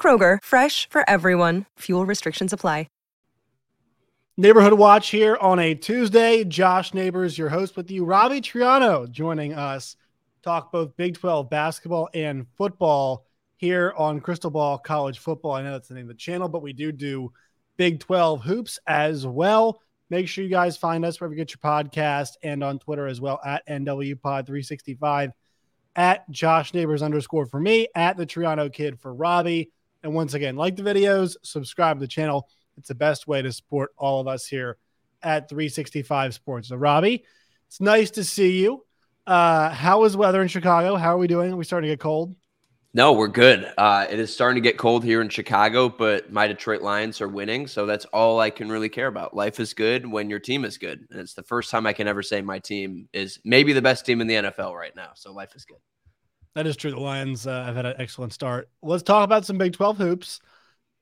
Kroger, fresh for everyone. Fuel restrictions apply. Neighborhood Watch here on a Tuesday. Josh Neighbors, your host with you. Robbie Triano joining us. Talk both Big 12 basketball and football here on Crystal Ball College Football. I know that's the name of the channel, but we do do Big 12 hoops as well. Make sure you guys find us wherever you get your podcast and on Twitter as well at NWPod365, at Josh Neighbors underscore for me, at the Triano Kid for Robbie. And once again, like the videos, subscribe to the channel. It's the best way to support all of us here at 365 Sports. So, Robbie, it's nice to see you. Uh, how is weather in Chicago? How are we doing? Are we starting to get cold? No, we're good. Uh, it is starting to get cold here in Chicago, but my Detroit Lions are winning. So that's all I can really care about. Life is good when your team is good. And it's the first time I can ever say my team is maybe the best team in the NFL right now. So life is good. That is true. The Lions uh, have had an excellent start. Let's talk about some Big 12 hoops.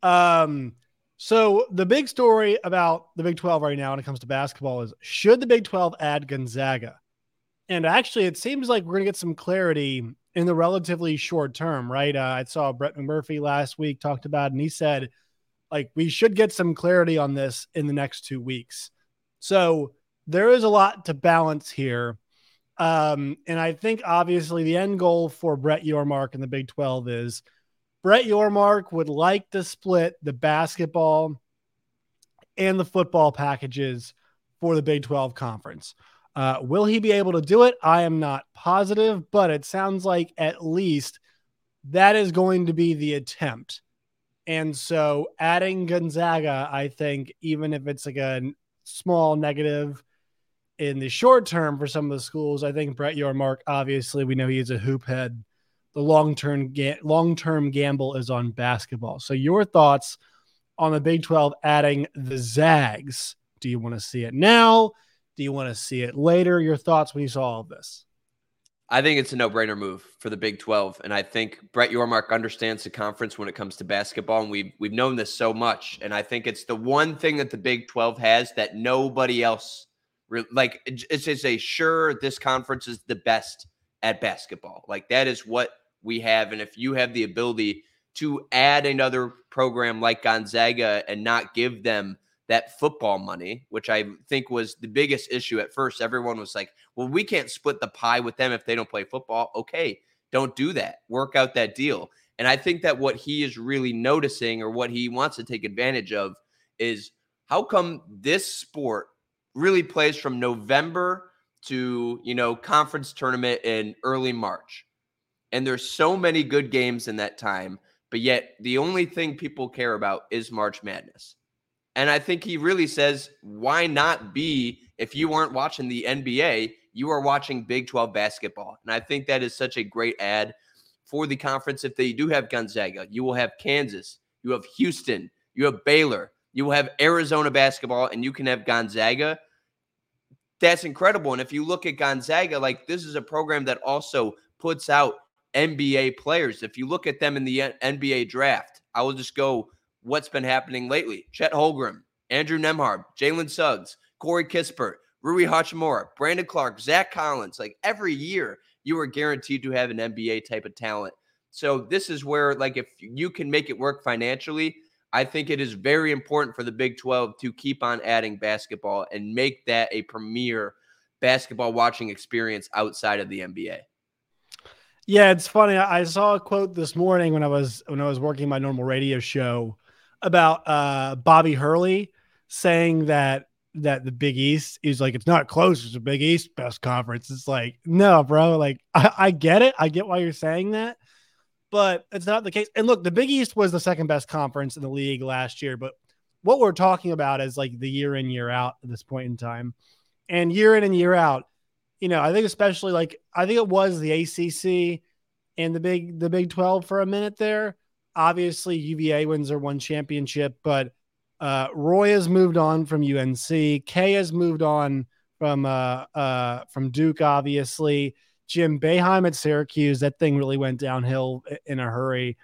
Um, so the big story about the Big 12 right now when it comes to basketball is should the Big 12 add Gonzaga? And actually, it seems like we're going to get some clarity in the relatively short term, right? Uh, I saw Brett McMurphy last week talked about, and he said, like, we should get some clarity on this in the next two weeks. So there is a lot to balance here. Um, and I think obviously the end goal for Brett Yormark in the Big 12 is Brett Yormark would like to split the basketball and the football packages for the Big 12 conference. Uh, will he be able to do it? I am not positive, but it sounds like at least that is going to be the attempt. And so adding Gonzaga, I think, even if it's like a small negative in the short term for some of the schools, I think Brett Yormark, obviously, we know he's a hoop head the long term ga- long term gamble is on basketball. So your thoughts on the Big 12 adding the Zags? Do you want to see it now? Do you want to see it later? Your thoughts when you saw all of this? I think it's a no-brainer move for the Big 12, and I think Brett Yormark understands the conference when it comes to basketball, and we've we've known this so much. And I think it's the one thing that the Big 12 has that nobody else like. It's a sure this conference is the best at basketball. Like that is what we have. And if you have the ability to add another program like Gonzaga and not give them that football money, which I think was the biggest issue at first. Everyone was like, well, we can't split the pie with them if they don't play football. Okay, don't do that. Work out that deal. And I think that what he is really noticing or what he wants to take advantage of is how come this sport really plays from November to, you know, conference tournament in early March and there's so many good games in that time, but yet the only thing people care about is March Madness. And I think he really says, why not be, if you aren't watching the NBA, you are watching Big 12 basketball. And I think that is such a great ad for the conference. If they do have Gonzaga, you will have Kansas, you have Houston, you have Baylor, you will have Arizona basketball, and you can have Gonzaga. That's incredible. And if you look at Gonzaga, like this is a program that also puts out NBA players. If you look at them in the NBA draft, I will just go what's been happening lately. Chet Holmgren, Andrew Nembhard, Jalen Suggs, Corey Kispert, Rui Hachimura, Brandon Clarke, Zach Collins. Like every year, you are guaranteed to have an NBA type of talent. So this is where, like, if you can make it work financially, I think it is very important for the Big 12 to keep on adding basketball and make that a premier basketball watching experience outside of the NBA. Yeah, it's funny. I saw a quote this morning when I was when I was working my normal radio show about uh, Bobby Hurley saying that that the Big East is like it's not close. It's the Big East best conference. It's like no, bro. Like I, I get it. I get why you're saying that, but it's not the case. And look, the Big East was the second best conference in the league last year. But what we're talking about is like the year in year out at this point in time, and year in and year out. You know, I think especially like I think it was the ACC and the big the Big Twelve for a minute there. Obviously, UVA wins their one championship, but uh, Roy has moved on from UNC. Kay has moved on from uh, uh, from Duke, obviously. Jim Boeheim at Syracuse, that thing really went downhill in a hurry.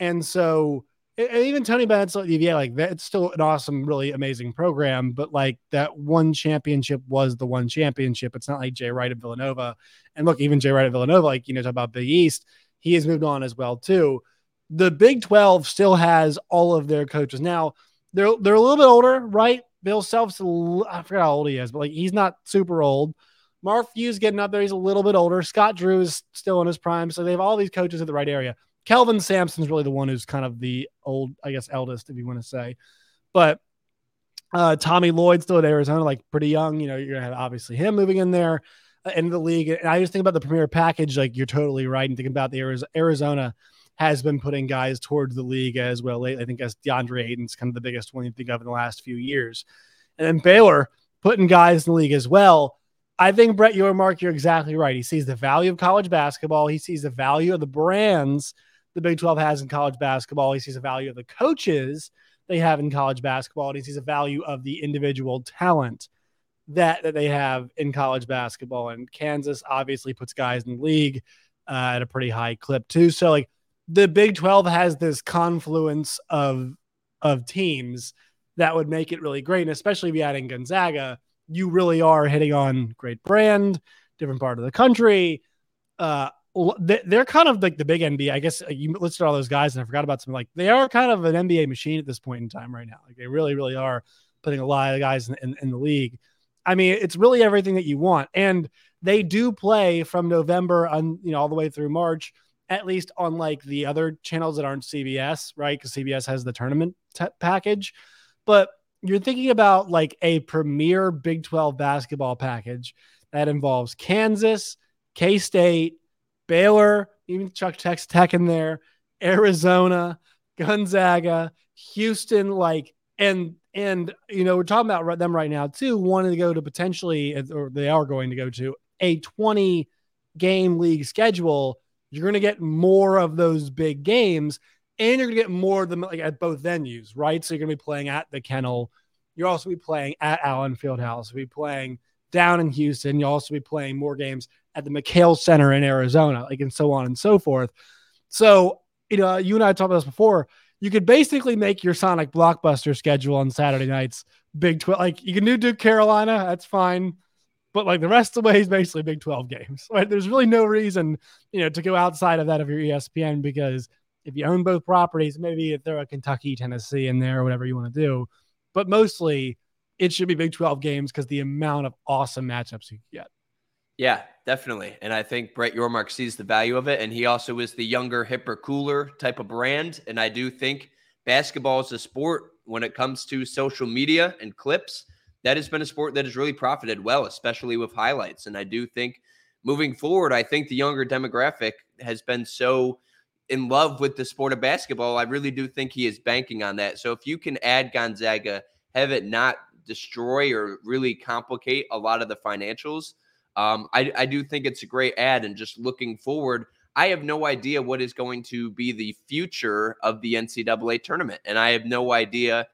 And so and even Tony Bennett's at UVA, like that's still an awesome, really amazing program. But like that one championship was the one championship. It's not like Jay Wright at Villanova. And look, even Jay Wright at Villanova, like you know, talk about Big East, he has moved on as well too. The Big Twelve still has all of their coaches now. They're they're a little bit older, right? Bill Self's I forgot how old he is, but like he's not super old. Mark Few's getting up there. He's a little bit older. Scott Drew is still in his prime. So they have all these coaches at the right area. Kelvin Sampson's really the one who's kind of the old, I guess, eldest, if you want to say. But uh, Tommy Lloyd still at Arizona, like pretty young. You know, you're gonna have obviously him moving in there uh, into the league. And I just think about the premier package. Like you're totally right. And thinking about the Arizona, Arizona has been putting guys towards the league as well. I think as DeAndre Ayton's kind of the biggest one you think of in the last few years. And then Baylor putting guys in the league as well. I think Brett Yormark, you're exactly right. He sees the value of college basketball. He sees the value of the brands the Big 12 has in college basketball. He sees the value of the coaches they have in college basketball. And he sees the value of the individual talent that, that they have in college basketball. And Kansas obviously puts guys in the league uh, at a pretty high clip, too. So, like, the Big 12 has this confluence of, of teams that would make it really great. And especially if you add in Gonzaga, you really are hitting on great brand, different part of the country. Uh, they're kind of like the big NBA. I guess you listed all those guys, and I forgot about some. Like they are kind of an NBA machine at this point in time right now. Like they really, really are putting a lot of guys in, in, in the league. I mean, it's really everything that you want, and they do play from November on you know all the way through March, at least on like the other channels that aren't CBS, right? Because CBS has the tournament t- package, but you're thinking about like a premier Big 12 basketball package that involves Kansas, K State, Baylor, even Chuck Tex Tech in there, Arizona, Gonzaga, Houston, like, and and you know we're talking about them right now too, wanting to go to potentially, or they are going to go to a 20 game league schedule. You're going to get more of those big games, and you're to get more them like at both venues, right? So you're to be playing at the Kennel. You'll also be playing at Allen Fieldhouse. You'll be playing down in Houston. You'll also be playing more games at the McKale Center in Arizona, like and so on and so forth. So, you know, you and I talked about this before. You could basically make your Sonic blockbuster schedule on Saturday nights Big 12. Like you can do Duke Carolina, that's fine. But like the rest of the way is basically Big 12 games. Right? There's really no reason, you know, to go outside of that of your ESPN because if you own both properties, maybe throw a Kentucky, Tennessee in there or whatever you want to do. But mostly it should be Big 12 games because the amount of awesome matchups you get. Yeah, definitely. And I think Brett Yormark sees the value of it. And he also is the younger, hipper, cooler type of brand. And I do think basketball is a sport when it comes to social media and clips. That has been a sport that has really profited well, especially with highlights. And I do think moving forward, I think the younger demographic has been so in love with the sport of basketball. I really do think he is banking on that. So if you can add Gonzaga, have it not destroy or really complicate a lot of the financials, um, I, I do think it's a great ad. And just looking forward, I have no idea what is going to be the future of the NCAA tournament. And I have no idea.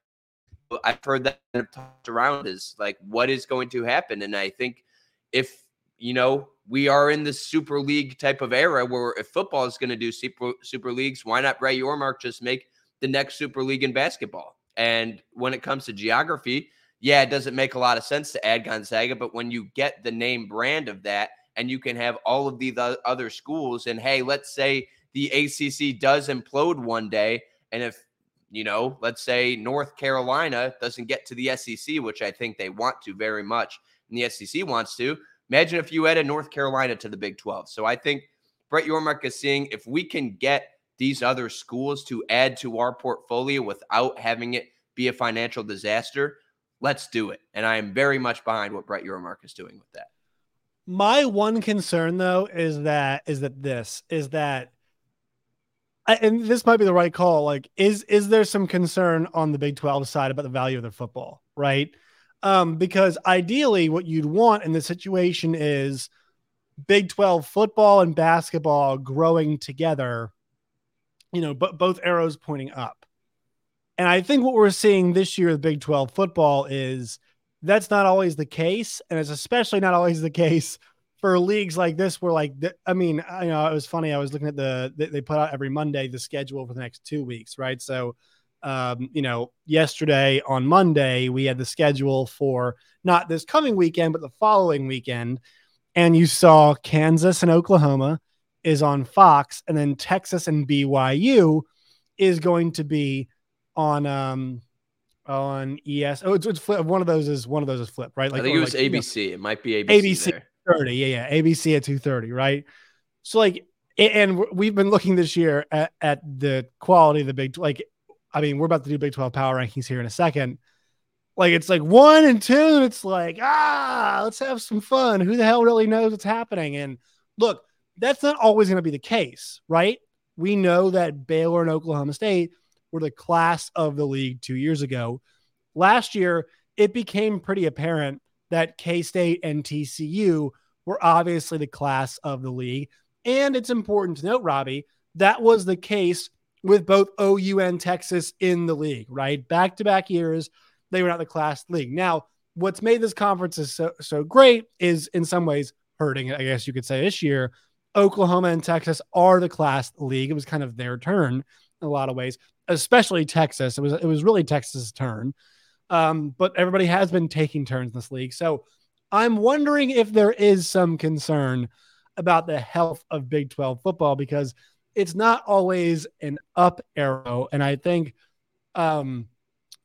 I've heard that talked around is like what is going to happen. And I think if, you know, we are in this super league type of era where if football is going to do super, super leagues, why not Brett Yormark just make the next super league in basketball? And when it comes to geography, yeah, it doesn't make a lot of sense to add Gonzaga, but when you get the name brand of that and you can have all of the other schools, and hey, let's say the ACC does implode one day, and if you know, let's say North Carolina doesn't get to the SEC, which I think they want to very much, and the SEC wants to. Imagine if you added North Carolina to the Big 12. So I think Brett Yormark is seeing if we can get these other schools to add to our portfolio without having it be a financial disaster, let's do it. And I am very much behind what Brett Yormark is doing with that. My one concern though is that is that this is that and this might be the right call. Like, is is there some concern on the Big 12 side about the value of their football, right? Um, because ideally, what you'd want in this situation is Big 12 football and basketball growing together, you know, but both arrows pointing up. And I think what we're seeing this year with Big 12 football is that's not always the case. And it's especially not always the case for leagues like this where like i mean you know it was funny i was looking at the they put out every monday the schedule for the next two weeks right so um, you know yesterday on monday we had the schedule for not this coming weekend but the following weekend and you saw kansas and oklahoma is on fox and then texas and byu is going to be on um on es oh it's, it's flip one of those is one of those is flip right like i think it was like, abc you know, it might be abc, ABC 30. Yeah, yeah. ABC at 2:30, right? So like and we've been looking this year at, at the quality of the big like I mean, we're about to do Big 12 power rankings here in a second. Like it's like one and two, and it's like, ah, let's have some fun. Who the hell really knows what's happening? And look, that's not always going to be the case, right? We know that Baylor and Oklahoma State were the class of the league two years ago. Last year, it became pretty apparent that K State and TCU were obviously the class of the league. And it's important to note, Robbie, that was the case with both OU and Texas in the league, right? Back to back years, they were not the class league. Now, what's made this conference so, so great is in some ways hurting, I guess you could say this year. Oklahoma and Texas are the class league. It was kind of their turn in a lot of ways, especially Texas. It was it was really Texas' turn. Um, but everybody has been taking turns in this league. So I'm wondering if there is some concern about the health of Big 12 football because it's not always an up arrow. And I think um,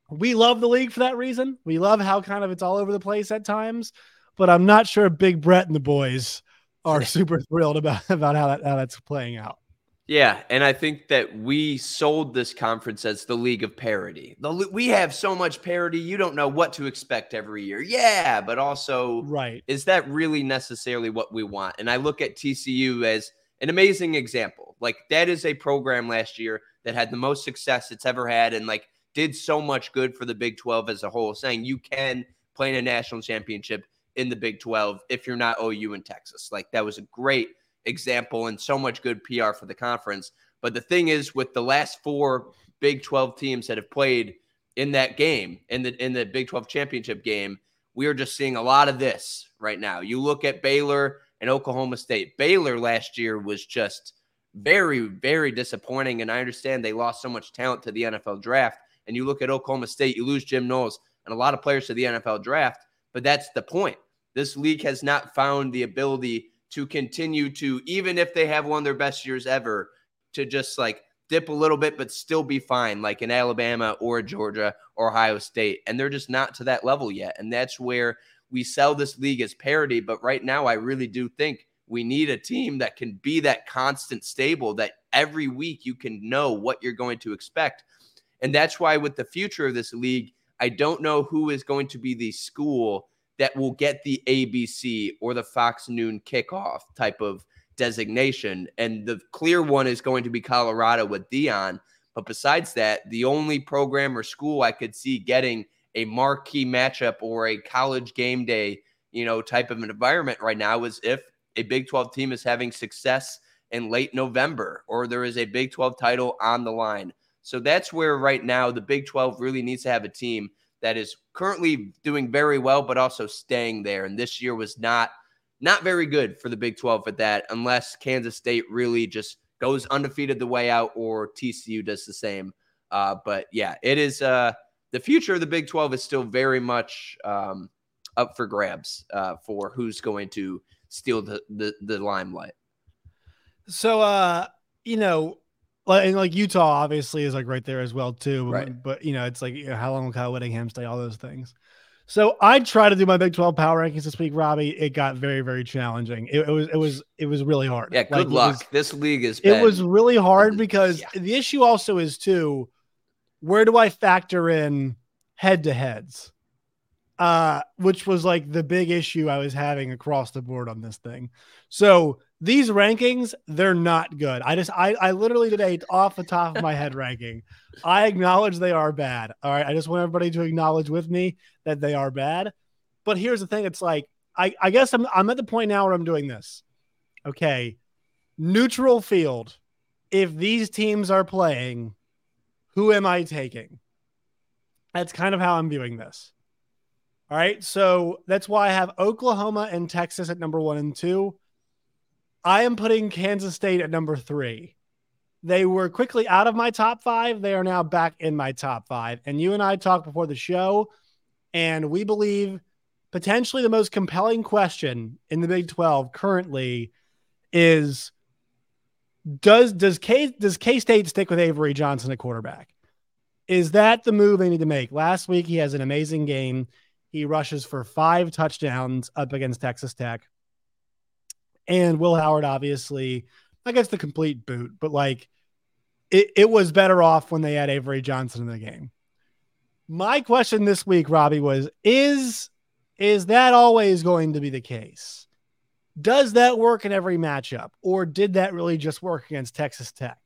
we love the league for that reason. We love how kind of it's all over the place at times, but I'm not sure Big Brett and the boys are super thrilled about, about how, that, how that's playing out. Yeah, and I think that we sold this conference as the league of parity. The, we have so much parity, you don't know what to expect every year. Yeah, but also, right? Is that really necessarily what we want? And I look at TCU as an amazing example. Like that is a program last year that had the most success it's ever had, and like did so much good for the Big Twelve as a whole. Saying you can play in a national championship in the Big Twelve if you're not OU in Texas. Like that was a great example and so much good PR for the conference. But the thing is, with the last four Big 12 teams that have played in that game, in the in the Big 12 championship game, we are just seeing a lot of this right now. You look at Baylor and Oklahoma State. Baylor last year was just very, very disappointing. And I understand they lost so much talent to the NFL draft. And you look at Oklahoma State, you lose Jim Knowles and a lot of players to the NFL draft. But that's the point. This league has not found the ability to continue to, even if they have one of their best years ever, to just like dip a little bit, but still be fine, like in Alabama or Georgia or Ohio State. And they're just not to that level yet. And that's where we sell this league as parity. But right now, I really do think we need a team that can be that constant stable that every week you can know what you're going to expect. And that's why, with the future of this league, I don't know who is going to be the school that will get the ABC or the Fox Noon kickoff type of designation. And the clear one is going to be Colorado with Deion. But besides that, the only program or school I could see getting a marquee matchup or a college game day, you know, type of an environment right now is if a Big 12 team is having success in late November or there is a Big 12 title on the line. So that's where right now the Big 12 really needs to have a team that is currently doing very well, but also staying there. And this year was not not very good for the Big 12 at that, unless Kansas State really just goes undefeated the way out or TCU does the same. Uh, but yeah, it is uh, the future of the Big 12 is still very much um, up for grabs uh, for who's going to steal the, the, the limelight. So, uh, you know, like, and like Utah obviously is like right there as well too. Right. But you know, it's like you know, how long will Kyle Whittingham stay? All those things. So I tried to do my Big 12 power rankings this week, Robbie. It got very, very challenging. It, it was, it was, it was really hard. Yeah, good like, luck. Was, this league is. It was really hard because yeah. the issue also is too, where do I factor in head to heads? Uh, which was like the big issue I was having across the board on this thing. So these rankings, they're not good. I just, I, I literally did a off the top of my head ranking. I acknowledge they are bad. All right. I just want everybody to acknowledge with me that they are bad. But here's the thing it's like, I, I guess I'm, I'm at the point now where I'm doing this. Okay. Neutral field. If these teams are playing, who am I taking? That's kind of how I'm viewing this. All right. So that's why I have Oklahoma and Texas at number one and two. I am putting Kansas State at number three. They were quickly out of my top five. They are now back in my top five. And you and I talked before the show, and we believe potentially the most compelling question in the Big 12 currently is does does K does K State stick with Avery Johnson at quarterback? Is that the move they need to make? Last week he has an amazing game. He rushes for five touchdowns up against Texas Tech. And Will Howard, obviously, I guess the complete boot, but like it, it was better off when they had Avery Johnson in the game. My question this week, Robbie, was is is that always going to be the case? Does that work in every matchup, or did that really just work against Texas Tech?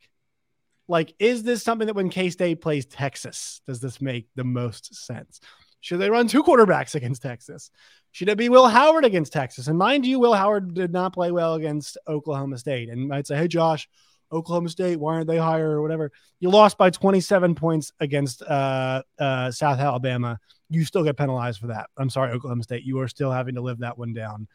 Like, is this something that when K State plays Texas, does this make the most sense? Should they run two quarterbacks against Texas? Should it be Will Howard against Texas? And mind you, Will Howard did not play well against Oklahoma State. And I'd say, hey, Josh, Oklahoma State, why aren't they higher or whatever? You lost by 27 points against uh, uh, South Alabama. You still get penalized for that. I'm sorry, Oklahoma State. You are still having to live that one down.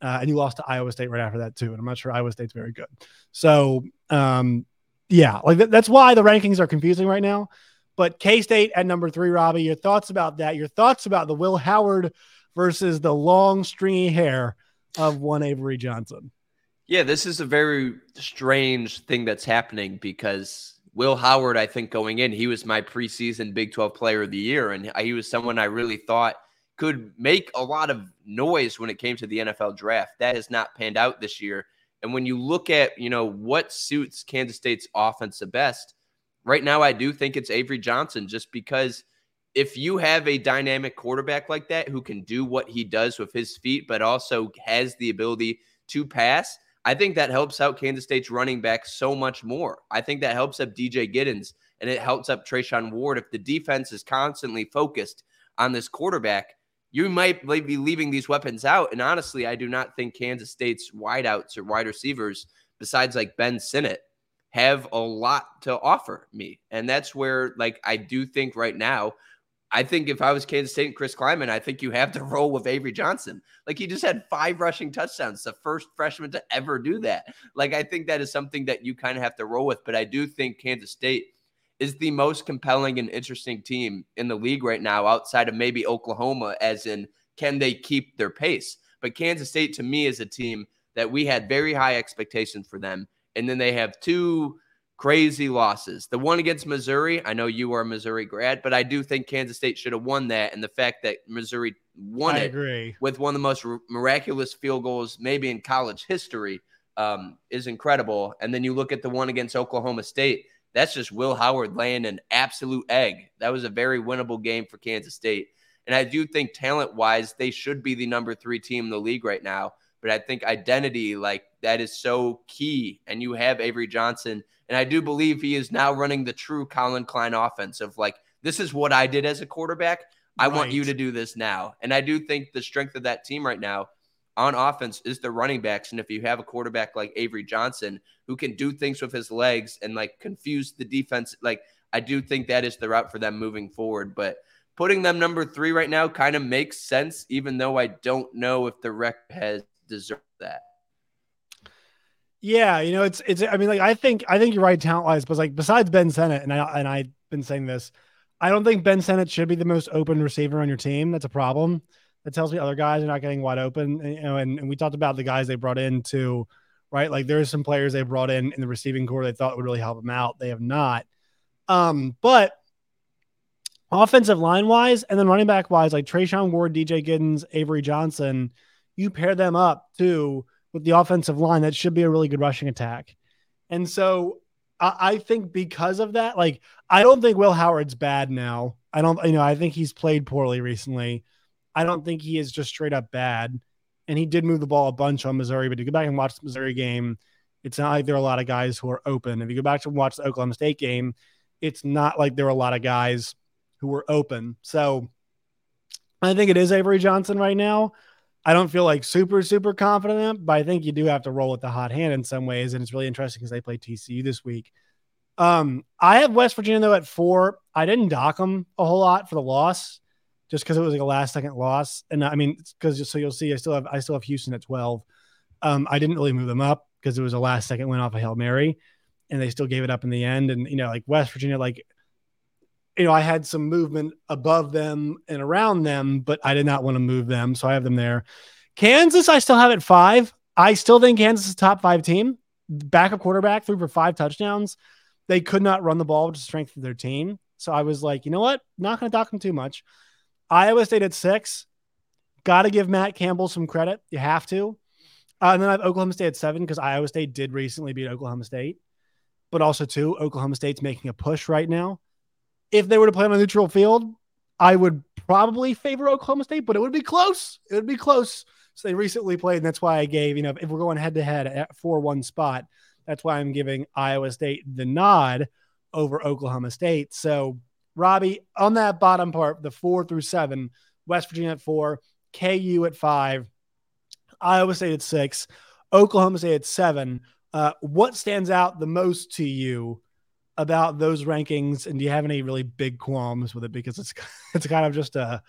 Uh, and you lost to Iowa State right after that, too. And I'm not sure Iowa State's very good. So, um, yeah, like th- that's why the rankings are confusing right now. But K State at number three, Robbie, your thoughts about that? Your thoughts about the Will Howard versus the long stringy hair of one Avery Johnson? Yeah, this is a very strange thing that's happening because Will Howard, I think going in, he was my preseason Big 12 player of the year. And he was someone I really thought could make a lot of noise when it came to the NFL draft. That has not panned out this year. And when you look at, you know, what suits Kansas State's offense the best, right now I do think it's Avery Johnson just because if you have a dynamic quarterback like that who can do what he does with his feet but also has the ability to pass, I think that helps out Kansas State's running back so much more. I think that helps up DJ Giddens and it helps up Treshaun Ward if the defense is constantly focused on this quarterback you might be leaving these weapons out. And honestly, I do not think Kansas State's wideouts or wide receivers, besides like Ben Sinnott, have a lot to offer me. And that's where, like, I do think right now, I think if I was Kansas State and Chris Klieman, I think you have to roll with Avery Johnson. Like he just had five rushing touchdowns, the first freshman to ever do that. Like I think that is something that you kind of have to roll with. But I do think Kansas State is the most compelling and interesting team in the league right now, outside of maybe Oklahoma, as in can they keep their pace? But Kansas State to me is a team that we had very high expectations for them. And then they have two crazy losses. The one against Missouri, I know you are a Missouri grad, but I do think Kansas State should have won that. And the fact that Missouri won I it agree. with one of the most miraculous field goals maybe in college history um, is incredible. And then you look at the one against Oklahoma State that's just Will Howard laying an absolute egg. That was a very winnable game for Kansas State. And I do think talent wise, they should be the number three team in the league right now. But I think identity, like that is so key. And you have Avery Johnson. And I do believe he is now running the true Collin Klein offense of like, this is what I did as a quarterback. I right. want you to do this now. And I do think the strength of that team right now on offense is the running backs. And if you have a quarterback like Avery Johnson who can do things with his legs and like confuse the defense, like I do think that is the route for them moving forward. But putting them number three right now kind of makes sense, even though I don't know if the rec has deserved that. Yeah, you know, it's it's. I mean, like I think I think you're right talent wise, but like besides Ben Sinnott, and I and I've been saying this, I don't think Ben Sinnott should be the most open receiver on your team. That's a problem. That tells me other guys are not getting wide open. And, you know, and, and we talked about the guys they brought in to, right? Like there's some players they brought in in the receiving core they thought would really help them out. They have not. Um, but offensive line wise, and then running back wise, like Treshaun Ward, DJ Giddens, Avery Johnson, you pair them up too with the offensive line. That should be a really good rushing attack. And so I, I think because of that, like I don't think Will Howard's bad now. I don't, you know, I think he's played poorly recently. I don't think he is just straight up bad. And he did move the ball a bunch on Missouri, but to go back and watch the Missouri game, it's not like there are a lot of guys who are open. If you go back to watch the Oklahoma State game, it's not like there are a lot of guys who were open. So I think it is Avery Johnson right now. I don't feel like super, super confident, but I think you do have to roll with the hot hand in some ways. And it's really interesting because they play TCU this week. Um, I have West Virginia though at four. I didn't dock them a whole lot for the loss, just because it was like a last second loss. And I mean, because so you'll see, I still have I still have Houston at twelve. Um, I didn't really move them up because it was a last second win off a of hail mary, and they still gave it up in the end. And you know, like West Virginia, like you know, I had some movement above them and around them, but I did not want to move them. So I have them there. Kansas, I still have at five. I still think Kansas is a top five team. Backup quarterback threw for five touchdowns. They could not run the ball, which strength of their team. So I was like, you know what? Not going to dock them too much. Iowa State at six. Got to give Matt Campbell some credit. You have to. Uh, and then I have Oklahoma State at seven because Iowa State did recently beat Oklahoma State. But also, too, Oklahoma State's making a push right now if they were to play on a neutral field, I would probably favor Oklahoma State, but it would be close. It would be close. So they recently played, and that's why I gave, you know, if we're going head to head at 4 1 spot, that's why I'm giving Iowa State the nod over Oklahoma State. So, Robbie, on that bottom part, the four through seven, West Virginia at four, KU at five, Iowa State at six, Oklahoma State at seven. Uh, what stands out the most to you about those rankings, and do you have any really big qualms with it? Because it's it's kind of just a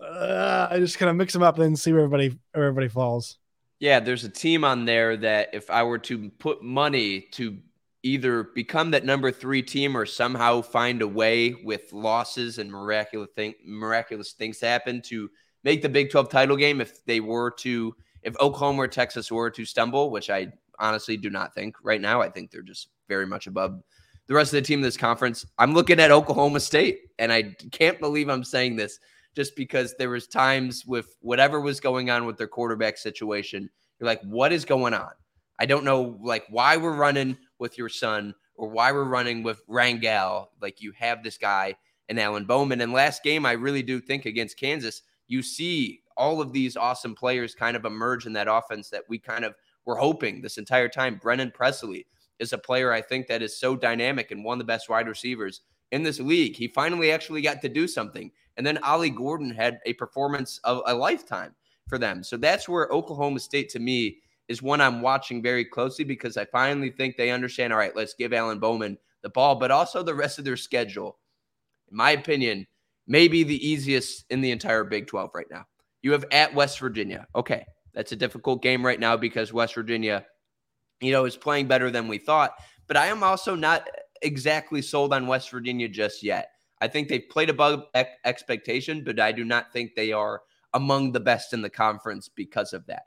uh, I just kind of mix them up and see where everybody where everybody falls. Yeah, there's a team on there that if I were to put money to either become that number three team or somehow find a way with losses and miraculous thing miraculous things happen to make the Big 12 title game if they were to if Oklahoma or Texas were to stumble, which I honestly do not think right now. I think they're just very much above the rest of the team in this conference. I'm looking at Oklahoma State, and I can't believe I'm saying this just because there was times with whatever was going on with their quarterback situation. You're like, what is going on? I don't know, like why we're running with your son or why we're running with Rangel. Like you have this guy and Alan Bowman. And last game, I really do think against Kansas, you see all of these awesome players kind of emerge in that offense that we kind of were hoping this entire time. Brennan Presley, is a player I think that is so dynamic and one of the best wide receivers in this league. He finally actually got to do something. And then Ollie Gordon had a performance of a lifetime for them. So that's where Oklahoma State to me is one I'm watching very closely because I finally think they understand all right, let's give Alan Bowman the ball, but also the rest of their schedule. In my opinion, maybe the easiest in the entire Big 12 right now. You have at West Virginia. Okay, that's a difficult game right now because West Virginia you know, is playing better than we thought. But I am also not exactly sold on West Virginia just yet. I think they've played above expectation, but I do not think they are among the best in the conference because of that.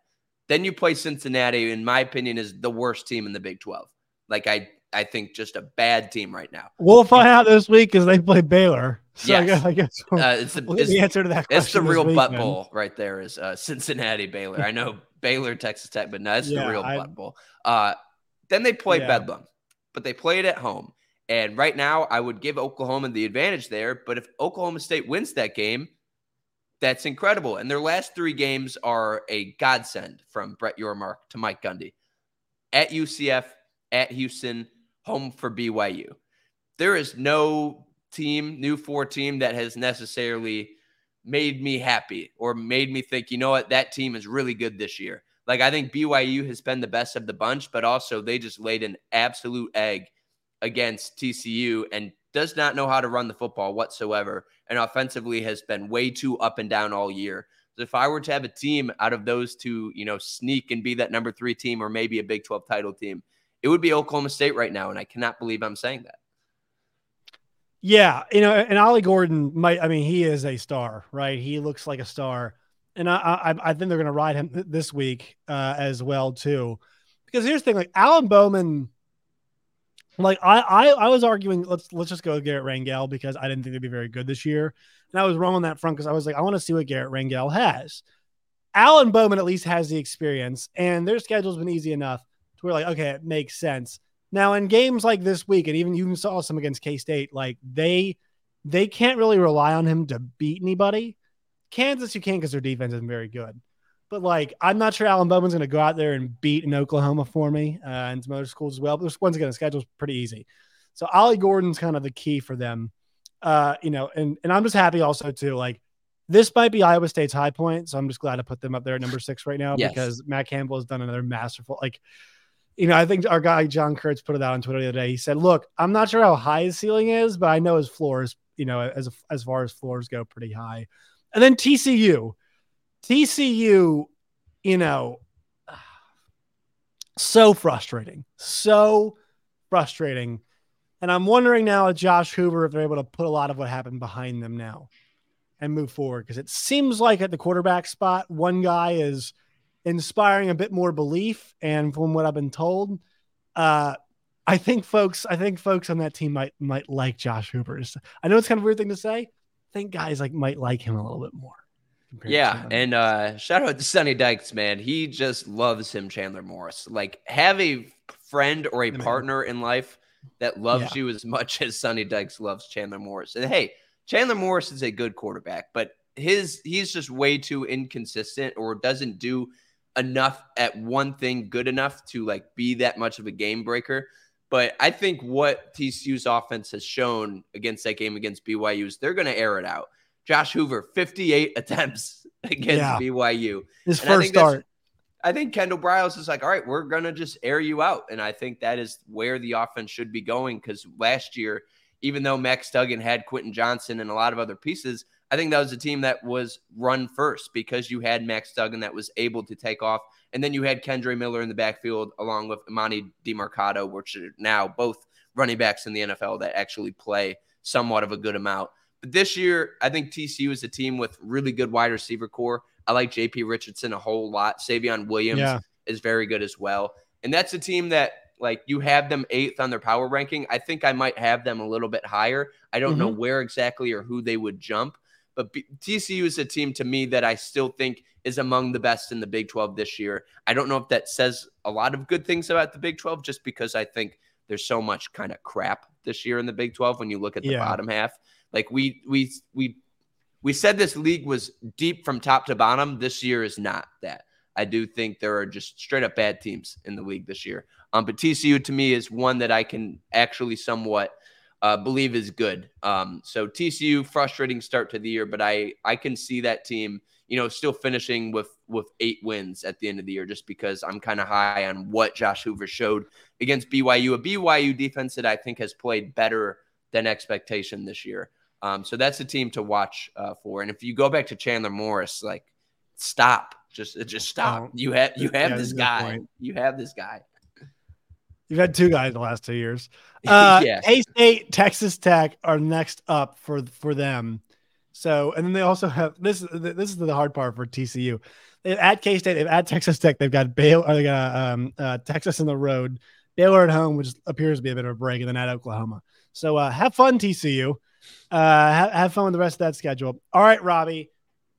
Then you play Cincinnati, in my opinion, is the worst team in the Big 12. Like I I think just a bad team right now. We'll find out this week because they play Baylor. So yes. I guess, I guess we'll, uh, it's the, we'll it's, the answer to that. It's the real butt bowl right there. Is uh, Cincinnati Baylor? I know Baylor, Texas Tech, but no, it's yeah, the real I, butt bowl. Uh, then they play yeah. Bedlam, but they play it at home. And right now, I would give Oklahoma the advantage there. But if Oklahoma State wins that game, that's incredible. And their last three games are a godsend from Brett Yormark to Mike Gundy at UCF, at Houston, home for BYU. There is no team, new four team that has necessarily made me happy or made me think, you know what, that team is really good this year. Like I think BYU has been the best of the bunch, but also they just laid an absolute egg against TCU and does not know how to run the football whatsoever. And offensively has been way too up and down all year. So if I were to have a team out of those two, you know, sneak and be that number three team or maybe a Big 12 title team, it would be Oklahoma State right now. And I cannot believe I'm saying that. Yeah, you know, and Ollie Gordon might. I mean, he is a star, right? He looks like a star, and I I, I think they're going to ride him this week uh, as well too. Because here's the thing: like Alan Bowman, like I I, I was arguing let's let's just go Garret Rangel because I didn't think they'd be very good this year, and I was wrong on that front because I was like I want to see what Garret Rangel has. Alan Bowman at least has the experience, and their schedule's been easy enough to where like okay, it makes sense. Now, in games like this week, and even you saw some against K State, like they they can't really rely on him to beat anybody. Kansas, you can't because their defense isn't very good. But like, I'm not sure Alan Bowman's going to go out there and beat in Oklahoma for me uh, and some other schools as well. But once again, the schedule's pretty easy. So Ollie Gordon's kind of the key for them. Uh, you know, and and I'm just happy also too. Like, this might be Iowa State's high point, so I'm just glad to put them up there at number six right now yes. because Matt Campbell has done another masterful like you know, I think our guy John Kurtz put it out on Twitter the other day. He said, "Look, I'm not sure how high his ceiling is, but I know his floor is, you know, as as far as floors go, pretty high." And then TCU, TCU, you know, so frustrating, so frustrating. And I'm wondering now, Josh Hoover, if they're able to put a lot of what happened behind them now and move forward because it seems like at the quarterback spot, one guy is inspiring a bit more belief. And from what I've been told, uh, I think folks, I think folks on that team might might like Josh Hoover. I know it's kind of weird thing to say. I think guys like might like him a little bit more. Yeah, and uh, shout out to Sonny Dykes, man. He just loves him, Chandler Morris. Like, have a friend or a partner in life that loves yeah. you as much as Sonny Dykes loves Chandler Morris. And hey, Chandler Morris is a good quarterback, but his he's just way too inconsistent or doesn't do enough at one thing good enough to like be that much of a game breaker. But I think what TCU's offense has shown against that game against BYU is they're going to air it out. Josh Hoover, 58 attempts against yeah. BYU. His and first I start. I think Kendall Briles is like, all right, we're going to just air you out. And I think that is where the offense should be going because last year, even though Max Duggan had Quentin Johnston and a lot of other pieces – I think that was a team that was run first because you had Max Duggan that was able to take off. And then you had Kendre Miller in the backfield along with Emari Demercado, which are now both running backs in the NFL that actually play somewhat of a good amount. But this year, I think TCU is a team with really good wide receiver core. I like JP Richardson a whole lot. Savion Williams yeah. is very good as well. And that's a team that like you have them eighth on their power ranking. I think I might have them a little bit higher. I don't mm-hmm. know where exactly or who they would jump, but B- TCU is a team to me that I still think is among the best in the Big 12 this year. I don't know if that says a lot of good things about the Big 12 just because I think there's so much kind of crap this year in the Big 12 when you look at the yeah. bottom half. Like we we we we said this league was deep from top to bottom. This year is not that. I do think there are just straight up bad teams in the league this year. Um, but TCU to me is one that I can actually somewhat uh, believe is good. Um, so TCU frustrating start to the year, but I I can see that team, you know, still finishing with with eight wins at the end of the year, just because I'm kind of high on what Josh Hoover showed against BYU, a BYU defense that I think has played better than expectation this year. Um, so that's a team to watch uh, for. And if you go back to Chandler Morris, like stop, just just stop. Oh, you have you have yeah, this guy. You have this guy. You've had two guys the last two years. Uh, yeah. K State, Texas Tech are next up for for them. So, and then they also have this. This is the hard part for TCU. They've at K State, they've at Texas Tech, they've got Baylor, they got um, uh, Texas in the road, Baylor at home, which appears to be a bit of a break, and then at Oklahoma. So, uh, have fun, TCU. Uh, have, have fun with the rest of that schedule. All right, Robbie,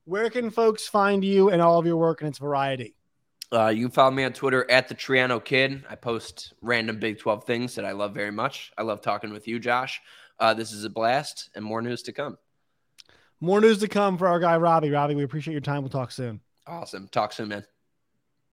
where can folks find you and all of your work and its variety? Uh, you can follow me on Twitter at the Triano Kid. I post random Big 12 things that I love very much. I love talking with you, Josh. Uh, this is a blast and more news to come. More news to come for our guy, Robbie. Robbie, we appreciate your time. We'll talk soon. Awesome. Talk soon, man.